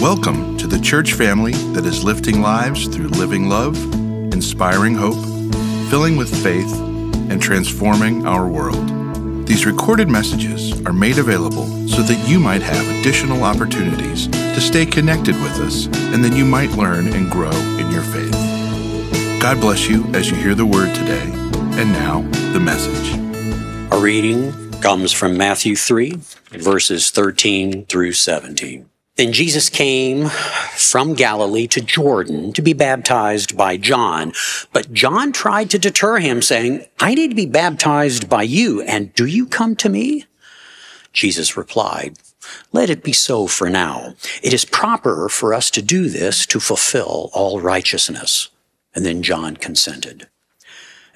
Welcome to the church family that is lifting lives through living love, inspiring hope, filling with faith, and transforming our world. These recorded messages are made available so that you might have additional opportunities to stay connected with us and that you might learn and grow in your faith. God bless you as you hear the word today. And now, the message. Our reading comes from Matthew 3, verses 13 through 17. Then Jesus came from Galilee to Jordan to be baptized by John. But John tried to deter him, saying, I need to be baptized by you, and do you come to me? Jesus replied, Let it be so for now. It is proper for us to do this to fulfill all righteousness. And then John consented.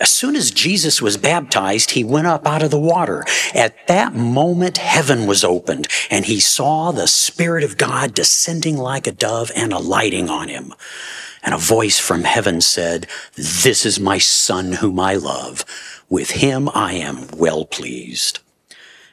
As soon as Jesus was baptized, he went up out of the water. At that moment, heaven was opened, and he saw the Spirit of God descending like a dove and alighting on him. And a voice from heaven said, This is my Son whom I love. With him I am well pleased.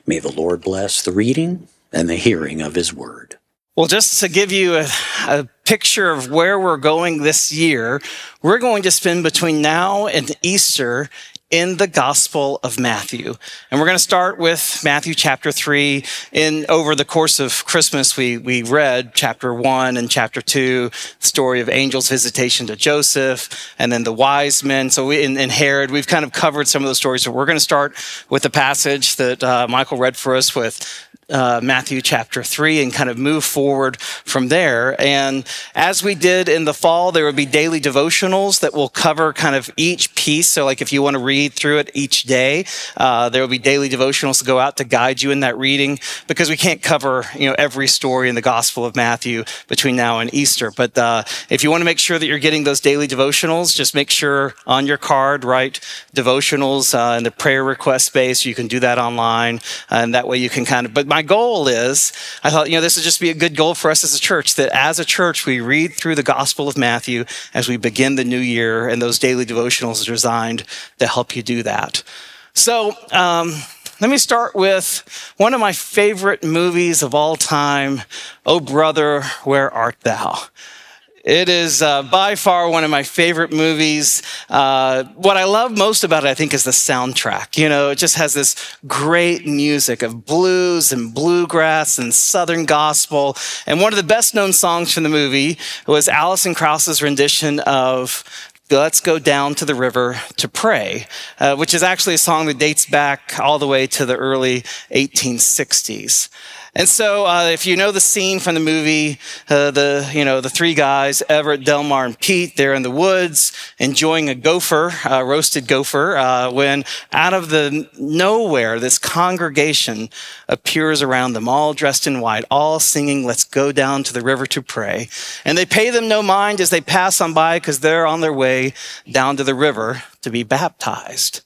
May the Lord bless the reading and the hearing of his word. Well, just to give you a, a, picture of where we're going this year, we're going to spend between now and Easter in the Gospel of Matthew. And we're going to start with Matthew chapter 3. In over the course of Christmas, we, we read chapter 1 and chapter 2, the story of angel's visitation to Joseph, and then the wise men. So we, Herod, we've kind of covered some of those stories. So we're going to start with the passage that uh, Michael read for us with uh, Matthew chapter 3 and kind of move forward from there. And as we did in the fall, there will be daily devotionals that will cover kind of each piece. So, like if you want to read through it each day, uh, there will be daily devotionals to go out to guide you in that reading because we can't cover you know every story in the Gospel of Matthew between now and Easter. But uh, if you want to make sure that you're getting those daily devotionals, just make sure on your card write devotionals uh, in the prayer request space. You can do that online, and that way you can kind of. But my my goal is I thought, you know, this would just be a good goal for us as a church that as a church, we read through the Gospel of Matthew as we begin the new year, and those daily devotionals are designed to help you do that. So, um, let me start with one of my favorite movies of all time, Oh Brother, Where Art Thou? It is uh, by far one of my favorite movies. Uh, what I love most about it, I think, is the soundtrack. You know, it just has this great music of blues and bluegrass and southern gospel. And one of the best known songs from the movie was Alison Krauss's rendition of Let's Go Down to the River to Pray, uh, which is actually a song that dates back all the way to the early 1860s. And so, uh, if you know the scene from the movie, uh, the you know the three guys, Everett, Delmar, and Pete, they're in the woods enjoying a gopher, uh, roasted gopher, uh, when out of the nowhere, this congregation appears around them, all dressed in white, all singing, "Let's go down to the river to pray," and they pay them no mind as they pass on by because they're on their way down to the river to be baptized.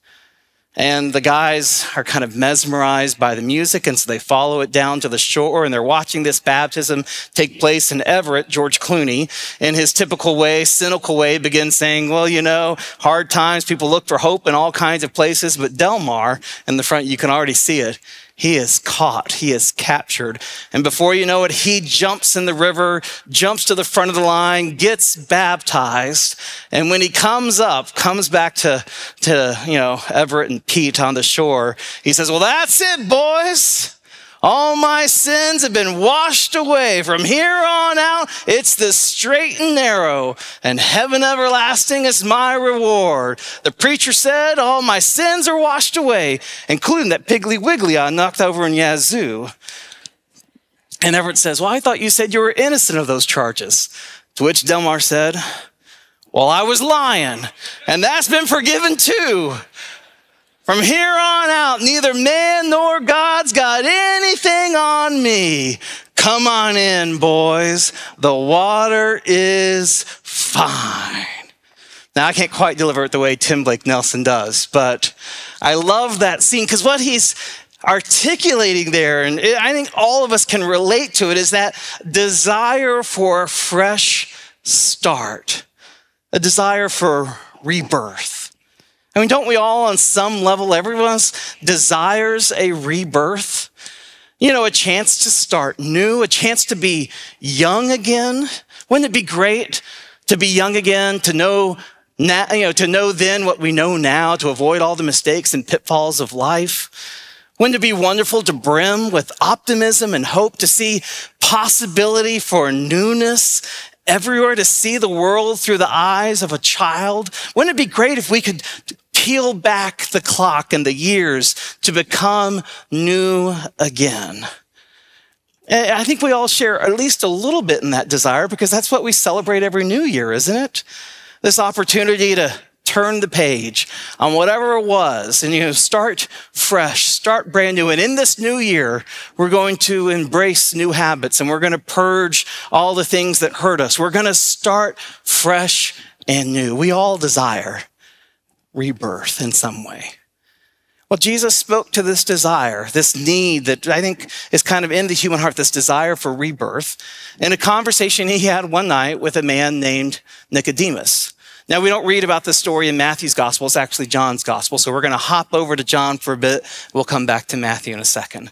And the guys are kind of mesmerized by the music, and so they follow it down to the shore, and they're watching this baptism take place in Everett. George Clooney, in his typical way, cynical way, begins saying, Well, you know, hard times, people look for hope in all kinds of places, but Delmar, in the front, you can already see it. He is caught. He is captured. And before you know it, he jumps in the river, jumps to the front of the line, gets baptized. And when he comes up, comes back to, to, you know, Everett and Pete on the shore, he says, well, that's it, boys. All my sins have been washed away. From here on out, it's the straight and narrow, and heaven everlasting is my reward. The preacher said, All my sins are washed away, including that Piggly Wiggly I knocked over in Yazoo. And Everett says, Well, I thought you said you were innocent of those charges. To which Delmar said, Well, I was lying, and that's been forgiven too. From here on out, neither man nor God's got anything on me. Come on in, boys. The water is fine. Now, I can't quite deliver it the way Tim Blake Nelson does, but I love that scene because what he's articulating there, and I think all of us can relate to it, is that desire for a fresh start, a desire for rebirth. I mean, don't we all, on some level, everyone desires a rebirth? You know, a chance to start new, a chance to be young again. Wouldn't it be great to be young again, to know now, you know, to know then what we know now, to avoid all the mistakes and pitfalls of life? Wouldn't it be wonderful to brim with optimism and hope, to see possibility for newness everywhere, to see the world through the eyes of a child? Wouldn't it be great if we could peel back the clock and the years to become new again? I think we all share at least a little bit in that desire because that's what we celebrate every new year, isn't it? This opportunity to turn the page on whatever it was and you know start fresh start brand new and in this new year we're going to embrace new habits and we're going to purge all the things that hurt us we're going to start fresh and new we all desire rebirth in some way well, Jesus spoke to this desire, this need that I think is kind of in the human heart, this desire for rebirth, in a conversation he had one night with a man named Nicodemus. Now, we don't read about this story in Matthew's gospel. It's actually John's gospel. So we're going to hop over to John for a bit. We'll come back to Matthew in a second.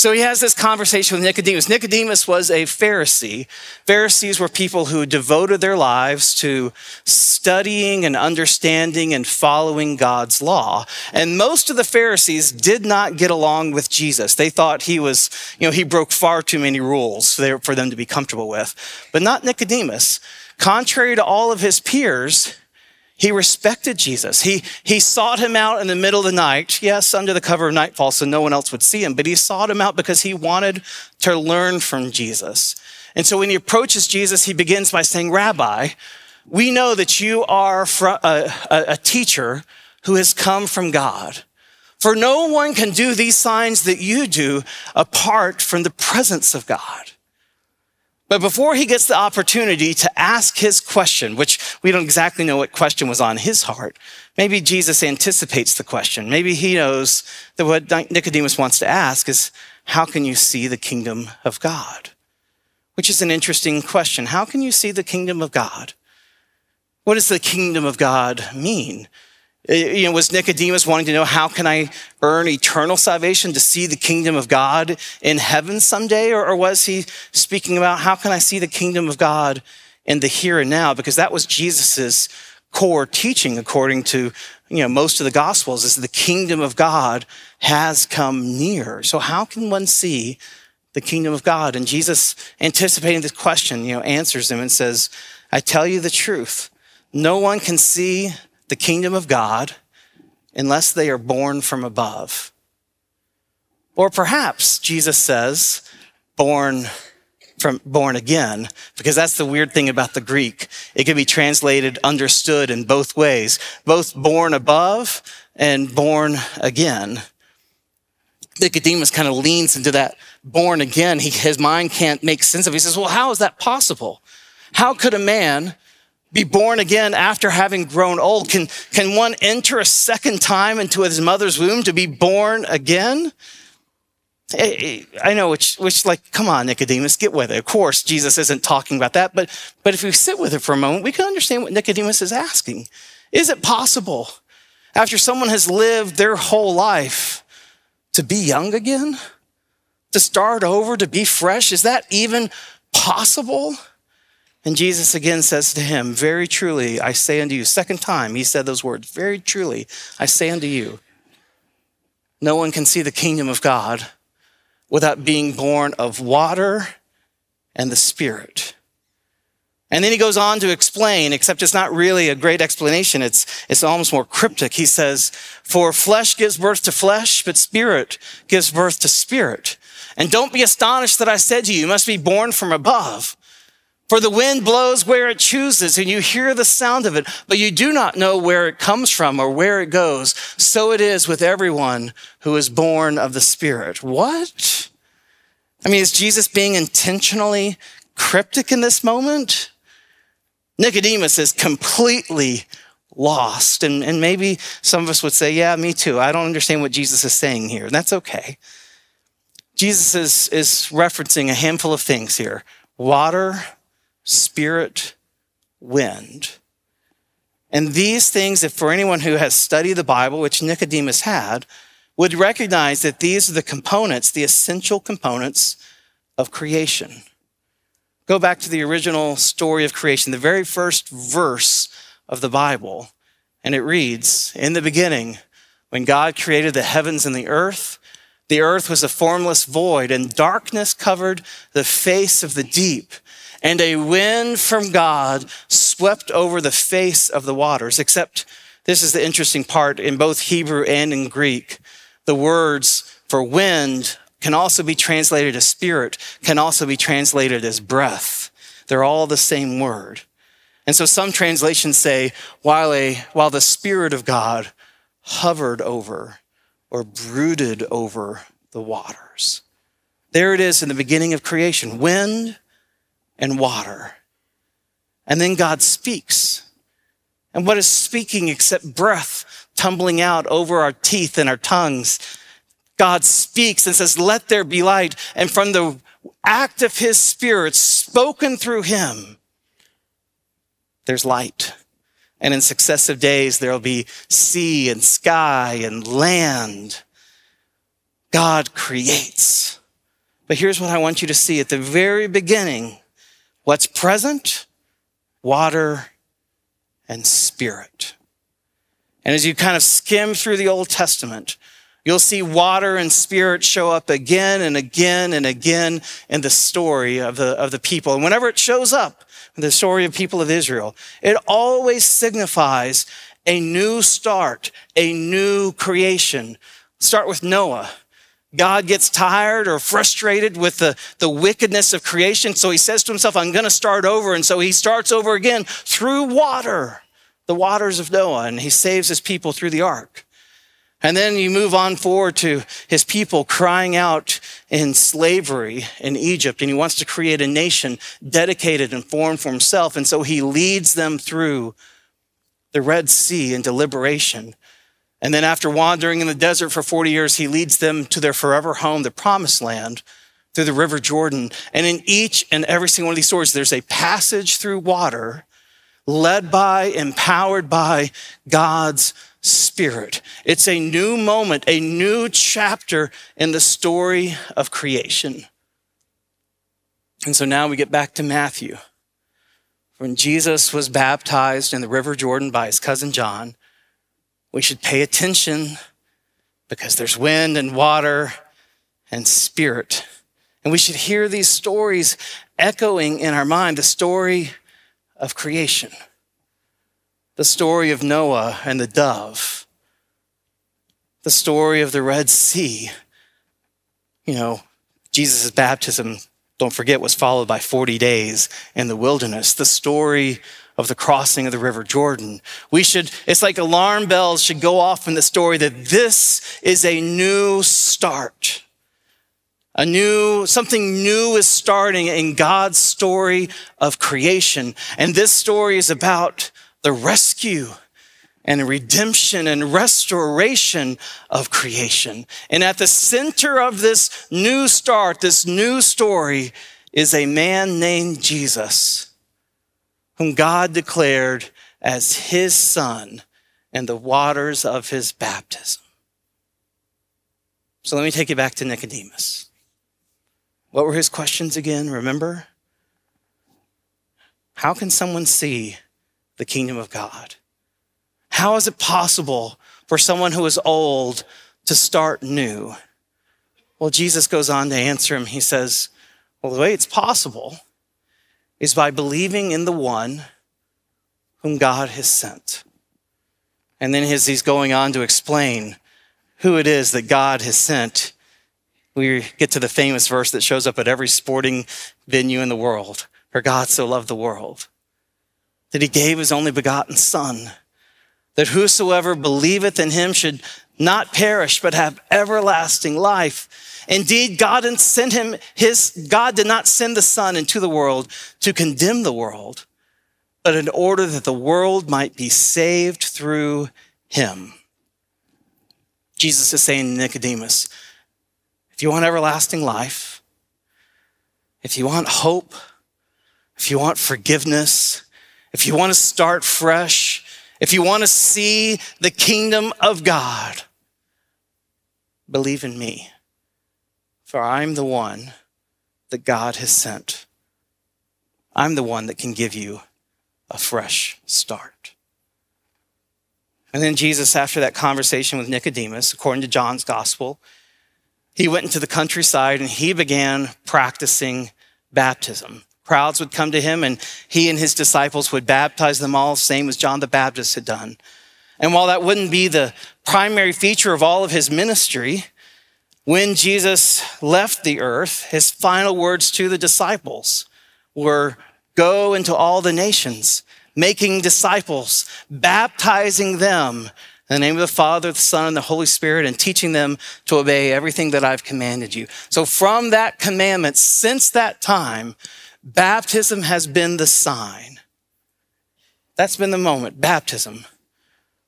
So he has this conversation with Nicodemus. Nicodemus was a Pharisee. Pharisees were people who devoted their lives to studying and understanding and following God's law. And most of the Pharisees did not get along with Jesus. They thought he was, you know, he broke far too many rules for them to be comfortable with. But not Nicodemus. Contrary to all of his peers, he respected Jesus. He, he sought him out in the middle of the night. Yes, under the cover of nightfall, so no one else would see him, but he sought him out because he wanted to learn from Jesus. And so when he approaches Jesus, he begins by saying, Rabbi, we know that you are uh, a, a teacher who has come from God. For no one can do these signs that you do apart from the presence of God. But before he gets the opportunity to ask his question, which we don't exactly know what question was on his heart, maybe Jesus anticipates the question. Maybe he knows that what Nicodemus wants to ask is, how can you see the kingdom of God? Which is an interesting question. How can you see the kingdom of God? What does the kingdom of God mean? You know, was Nicodemus wanting to know how can I earn eternal salvation to see the kingdom of God in heaven someday? Or, or, was he speaking about how can I see the kingdom of God in the here and now? Because that was Jesus's core teaching according to, you know, most of the gospels is the kingdom of God has come near. So how can one see the kingdom of God? And Jesus, anticipating this question, you know, answers him and says, I tell you the truth. No one can see the kingdom of God unless they are born from above. Or perhaps Jesus says, born from born again, because that's the weird thing about the Greek. It can be translated, understood in both ways, both born above and born again. Nicodemus kind of leans into that born again. He, his mind can't make sense of it. He says, well, how is that possible? How could a man be born again after having grown old? Can, can one enter a second time into his mother's womb to be born again? Eh, eh, I know, which, which, like, come on, Nicodemus, get with it. Of course, Jesus isn't talking about that, but, but if we sit with it for a moment, we can understand what Nicodemus is asking. Is it possible, after someone has lived their whole life, to be young again? To start over, to be fresh? Is that even possible? And Jesus again says to him, Very truly, I say unto you, second time he said those words, Very truly, I say unto you, no one can see the kingdom of God without being born of water and the Spirit. And then he goes on to explain, except it's not really a great explanation. It's, it's almost more cryptic. He says, For flesh gives birth to flesh, but spirit gives birth to spirit. And don't be astonished that I said to you, you must be born from above. For the wind blows where it chooses and you hear the sound of it, but you do not know where it comes from or where it goes. So it is with everyone who is born of the Spirit. What? I mean, is Jesus being intentionally cryptic in this moment? Nicodemus is completely lost. And, and maybe some of us would say, yeah, me too. I don't understand what Jesus is saying here. And that's okay. Jesus is, is referencing a handful of things here. Water, spirit, wind. And these things, if for anyone who has studied the Bible, which Nicodemus had, would recognize that these are the components, the essential components of creation. Go back to the original story of creation, the very first verse of the Bible, and it reads In the beginning, when God created the heavens and the earth, the earth was a formless void, and darkness covered the face of the deep. And a wind from God swept over the face of the waters, except this is the interesting part in both Hebrew and in Greek. The words for wind can also be translated as spirit, can also be translated as breath. They're all the same word. And so some translations say, while, a, while the Spirit of God hovered over or brooded over the waters. There it is in the beginning of creation wind and water. And then God speaks. And what is speaking except breath tumbling out over our teeth and our tongues. God speaks and says, Let there be light. And from the act of his spirit spoken through him, there's light. And in successive days, there'll be sea and sky and land. God creates. But here's what I want you to see at the very beginning what's present? Water and spirit. And as you kind of skim through the Old Testament, you'll see water and spirit show up again and again and again in the story of the, of the people. And whenever it shows up the story of people of Israel, it always signifies a new start, a new creation. Start with Noah. God gets tired or frustrated with the, the wickedness of creation. So he says to himself, I'm going to start over. And so he starts over again through water the waters of Noah and he saves his people through the ark. And then you move on forward to his people crying out in slavery in Egypt, and he wants to create a nation dedicated and formed for himself. And so he leads them through the Red Sea into liberation. And then after wandering in the desert for 40 years, he leads them to their forever home, the promised land, through the River Jordan. And in each and every single one of these stories, there's a passage through water led by, empowered by God's Spirit. It's a new moment, a new chapter in the story of creation. And so now we get back to Matthew. When Jesus was baptized in the River Jordan by his cousin John, we should pay attention because there's wind and water and spirit. And we should hear these stories echoing in our mind the story of creation. The story of Noah and the dove. The story of the Red Sea. You know, Jesus' baptism, don't forget, was followed by 40 days in the wilderness. The story of the crossing of the River Jordan. We should, it's like alarm bells should go off in the story that this is a new start. A new, something new is starting in God's story of creation. And this story is about the rescue and redemption and restoration of creation. And at the center of this new start, this new story, is a man named Jesus, whom God declared as his son in the waters of his baptism. So let me take you back to Nicodemus. What were his questions again? Remember? How can someone see the kingdom of God? How is it possible for someone who is old to start new? Well, Jesus goes on to answer him. He says, Well, the way it's possible is by believing in the one whom God has sent. And then as he's going on to explain who it is that God has sent, we get to the famous verse that shows up at every sporting venue in the world. For God so loved the world that he gave his only begotten son, that whosoever believeth in him should not perish, but have everlasting life. Indeed, God didn't send him his, God did not send the son into the world to condemn the world, but in order that the world might be saved through him. Jesus is saying to Nicodemus, if you want everlasting life, if you want hope, if you want forgiveness, if you want to start fresh, if you want to see the kingdom of God, believe in me, for I'm the one that God has sent. I'm the one that can give you a fresh start. And then Jesus, after that conversation with Nicodemus, according to John's gospel, he went into the countryside and he began practicing baptism. Crowds would come to him and he and his disciples would baptize them all, same as John the Baptist had done. And while that wouldn't be the primary feature of all of his ministry, when Jesus left the earth, his final words to the disciples were go into all the nations, making disciples, baptizing them in the name of the Father, the Son, and the Holy Spirit, and teaching them to obey everything that I've commanded you. So from that commandment, since that time, baptism has been the sign. That's been the moment, baptism,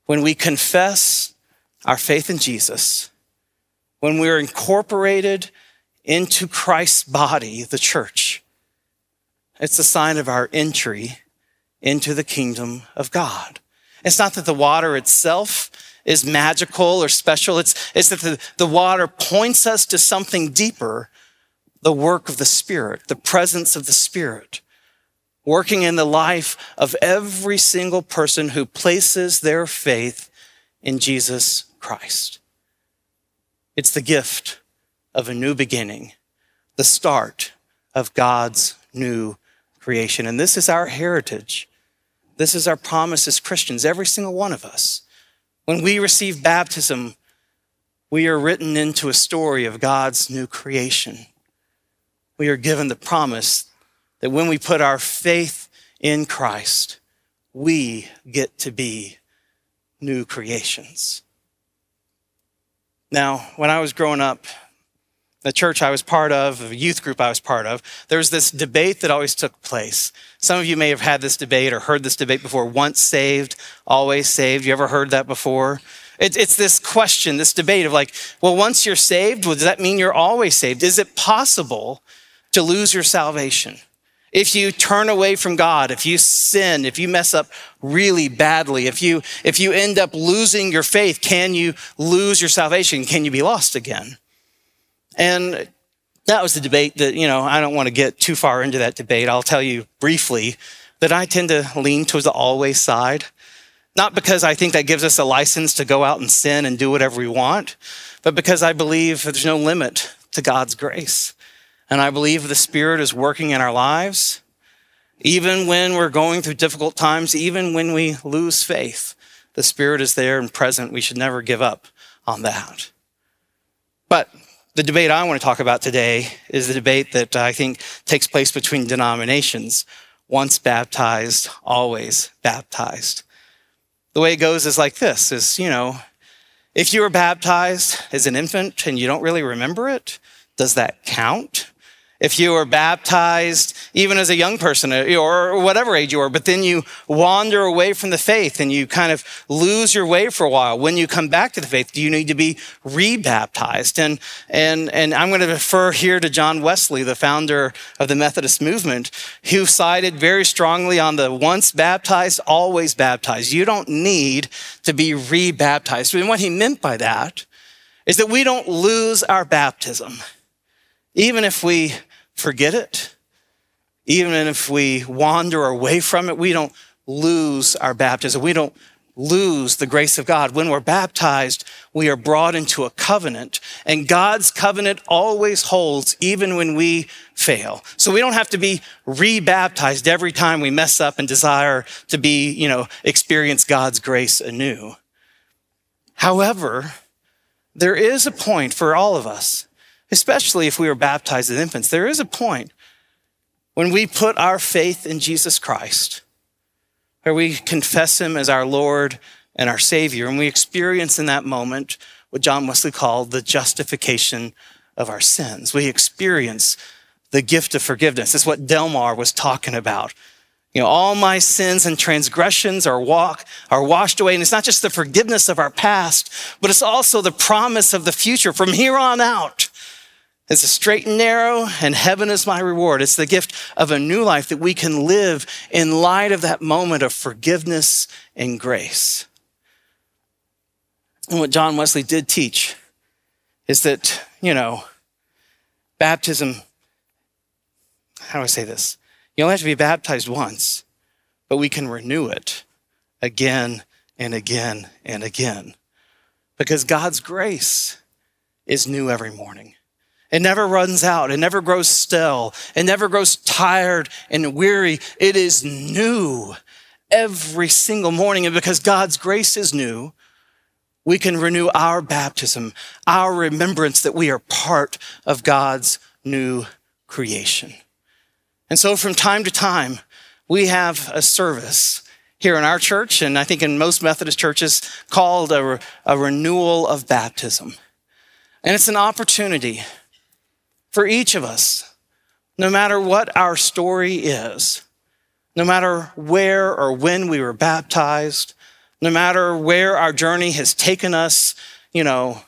when we confess our faith in Jesus, when we're incorporated into Christ's body, the church. It's a sign of our entry into the kingdom of God. It's not that the water itself is magical or special. It's, it's that the, the water points us to something deeper, the work of the Spirit, the presence of the Spirit, working in the life of every single person who places their faith in Jesus Christ. It's the gift of a new beginning, the start of God's new creation. And this is our heritage. This is our promise as Christians, every single one of us. When we receive baptism, we are written into a story of God's new creation. We are given the promise that when we put our faith in Christ, we get to be new creations. Now, when I was growing up, the church I was part of, the youth group I was part of, there was this debate that always took place. Some of you may have had this debate or heard this debate before once saved, always saved. You ever heard that before? it's this question, this debate of like, well, once you're saved, well, does that mean you're always saved? Is it possible to lose your salvation? If you turn away from God, if you sin, if you mess up really badly, if you, if you end up losing your faith, can you lose your salvation? Can you be lost again? And that was the debate that, you know, I don't want to get too far into that debate. I'll tell you briefly that I tend to lean towards the always side. Not because I think that gives us a license to go out and sin and do whatever we want, but because I believe there's no limit to God's grace. And I believe the Spirit is working in our lives, even when we're going through difficult times, even when we lose faith. The Spirit is there and present. We should never give up on that. But the debate I want to talk about today is the debate that I think takes place between denominations. Once baptized, always baptized. The way it goes is like this is, you know, if you were baptized as an infant and you don't really remember it, does that count? If you were baptized even as a young person uh, or whatever age you are, but then you wander away from the faith and you kind of lose your way for a while. When you come back to the faith, do you need to be rebaptized? And, and, and I'm going to refer here to John Wesley, the founder of the Methodist movement, who sided very strongly on the once baptized, always baptized. You don't need to be rebaptized. And what he meant by that is that we don't lose our baptism. Even if we forget it. Even if we wander away from it, we don't lose our baptism. We don't lose the grace of God. When we're baptized, we are brought into a covenant, and God's covenant always holds even when we fail. So we don't have to be rebaptized every time we mess up and desire to be, you know, experience God's grace anew. However, there is a point for all of us especially if we were baptized as infants, there is a point when we put our faith in Jesus Christ, where we confess him as our Lord and our Savior, and we experience in that moment what John Wesley called the justification of our sins. We experience the gift of forgiveness. It's what Delmar was talking about. You know, all my sins and transgressions are walk, are washed away. And it's not just the forgiveness of our past, but it's also the promise of the future from here on out. It's a straight and narrow, and heaven is my reward. It's the gift of a new life that we can live in light of that moment of forgiveness and grace. And what John Wesley did teach is that, you know, baptism, how do I say this? You only have to be baptized once, but we can renew it again and again and again because God's grace is new every morning. It never runs out. It never grows stale. It never grows tired and weary. It is new every single morning. And because God's grace is new, we can renew our baptism, our remembrance that we are part of God's new creation. And so from time to time, we have a service here in our church, and I think in most Methodist churches, called a, a renewal of baptism. And it's an opportunity for each of us, no matter what our story is, no matter where or when we were baptized, no matter where our journey has taken us, you know,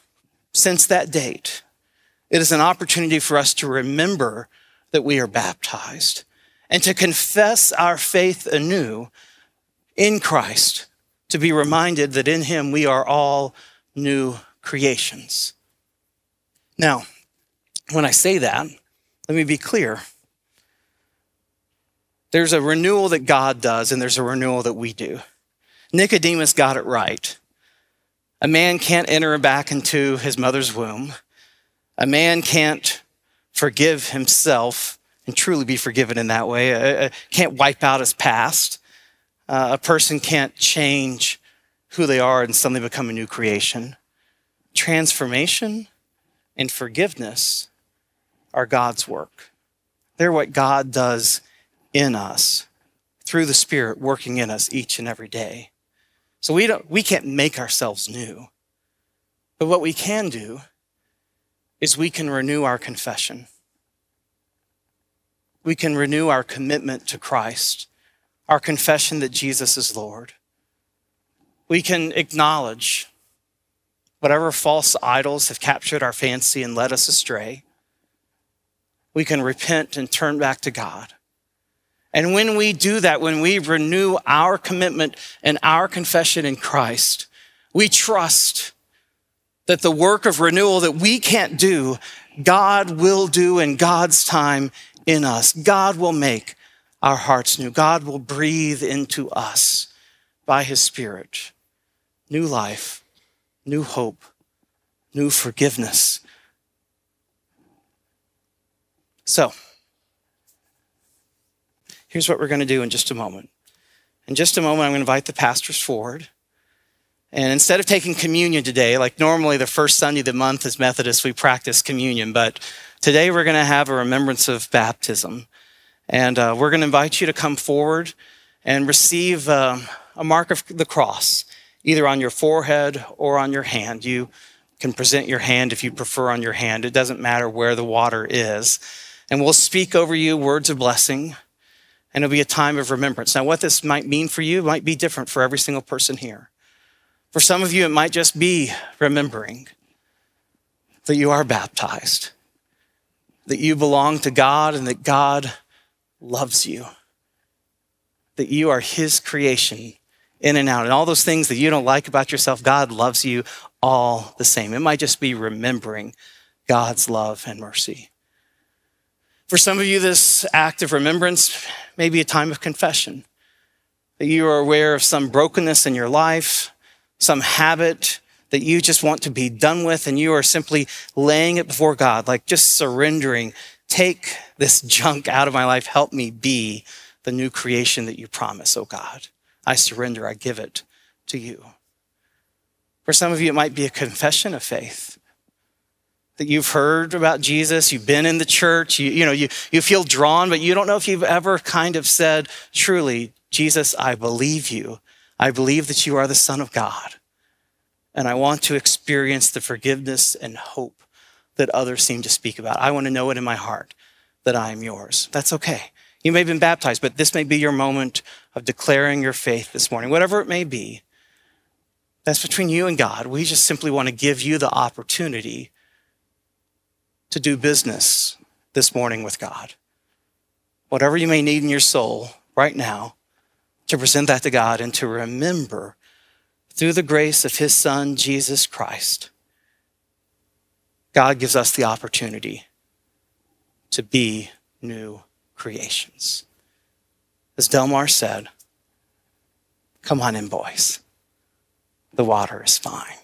since that date, it is an opportunity for us to remember that we are baptized and to confess our faith anew in Christ, to be reminded that in Him we are all new creations. Now, when I say that, let me be clear. There's a renewal that God does, and there's a renewal that we do. Nicodemus got it right. A man can't enter back into his mother's womb. A man can't forgive himself and truly be forgiven in that way. A, can't wipe out his past. Uh, a person can't change who they are and suddenly become a new creation. Transformation and forgiveness are God's work. They're what God does in us through the Spirit working in us each and every day. So we, don't, we can't make ourselves new. But what we can do is we can renew our confession. We can renew our commitment to Christ, our confession that Jesus is Lord. We can acknowledge whatever false idols have captured our fancy and led us astray we can repent and turn back to God. And when we do that, when we renew our commitment and our confession in Christ, we trust that the work of renewal that we can't do, God will do in God's time in us. God will make our hearts new. God will breathe into us by his Spirit new life, new hope, new forgiveness, So, here's what we're going to do in just a moment. In just a moment, I'm going to invite the pastors forward. And instead of taking communion today, like normally the first Sunday of the month as Methodists, we practice communion, but today we're going to have a remembrance of baptism. And uh, we're going to invite you to come forward and receive uh, a mark of the cross, either on your forehead or on your hand. You can present your hand if you prefer on your hand. It doesn't matter where the water is and we'll speak over you words of blessing, and it'll be a time of remembrance. Now, what this might mean for you might be different for every single person here. For some of you, it might just be remembering that you are baptized, that you belong to God, and that God loves you, that you are His creation in and out. And all those things that you don't like about yourself, God loves you all the same. It might just be remembering God's love and mercy. For some of you, this act of remembrance may be a time of confession, that you are aware of some brokenness in your life, some habit that you just want to be done with, and you are simply laying it before God, like just surrendering. Take this junk out of my life. Help me be the new creation that you promise, oh God. I surrender. I give it to you. For some of you, it might be a confession of faith that you've heard about Jesus, you've been in the church, you, you know, you, you feel drawn, but you don't know if you've ever kind of said, truly, Jesus, I believe you. I believe that you are the Son of God. And I want to experience the forgiveness and hope that others seem to speak about. I want to know it in my heart that I am yours. That's okay. You may have been baptized, but this may be your moment of declaring your faith this morning, whatever it may be. That's between you and God. We just simply want to give you the opportunity to do business this morning with God. Whatever you may need in your soul right now, to present that to God and to remember through the grace of his son, Jesus Christ, God gives us the opportunity to be new creations. As Delmar said, come on in, boys. The water is fine.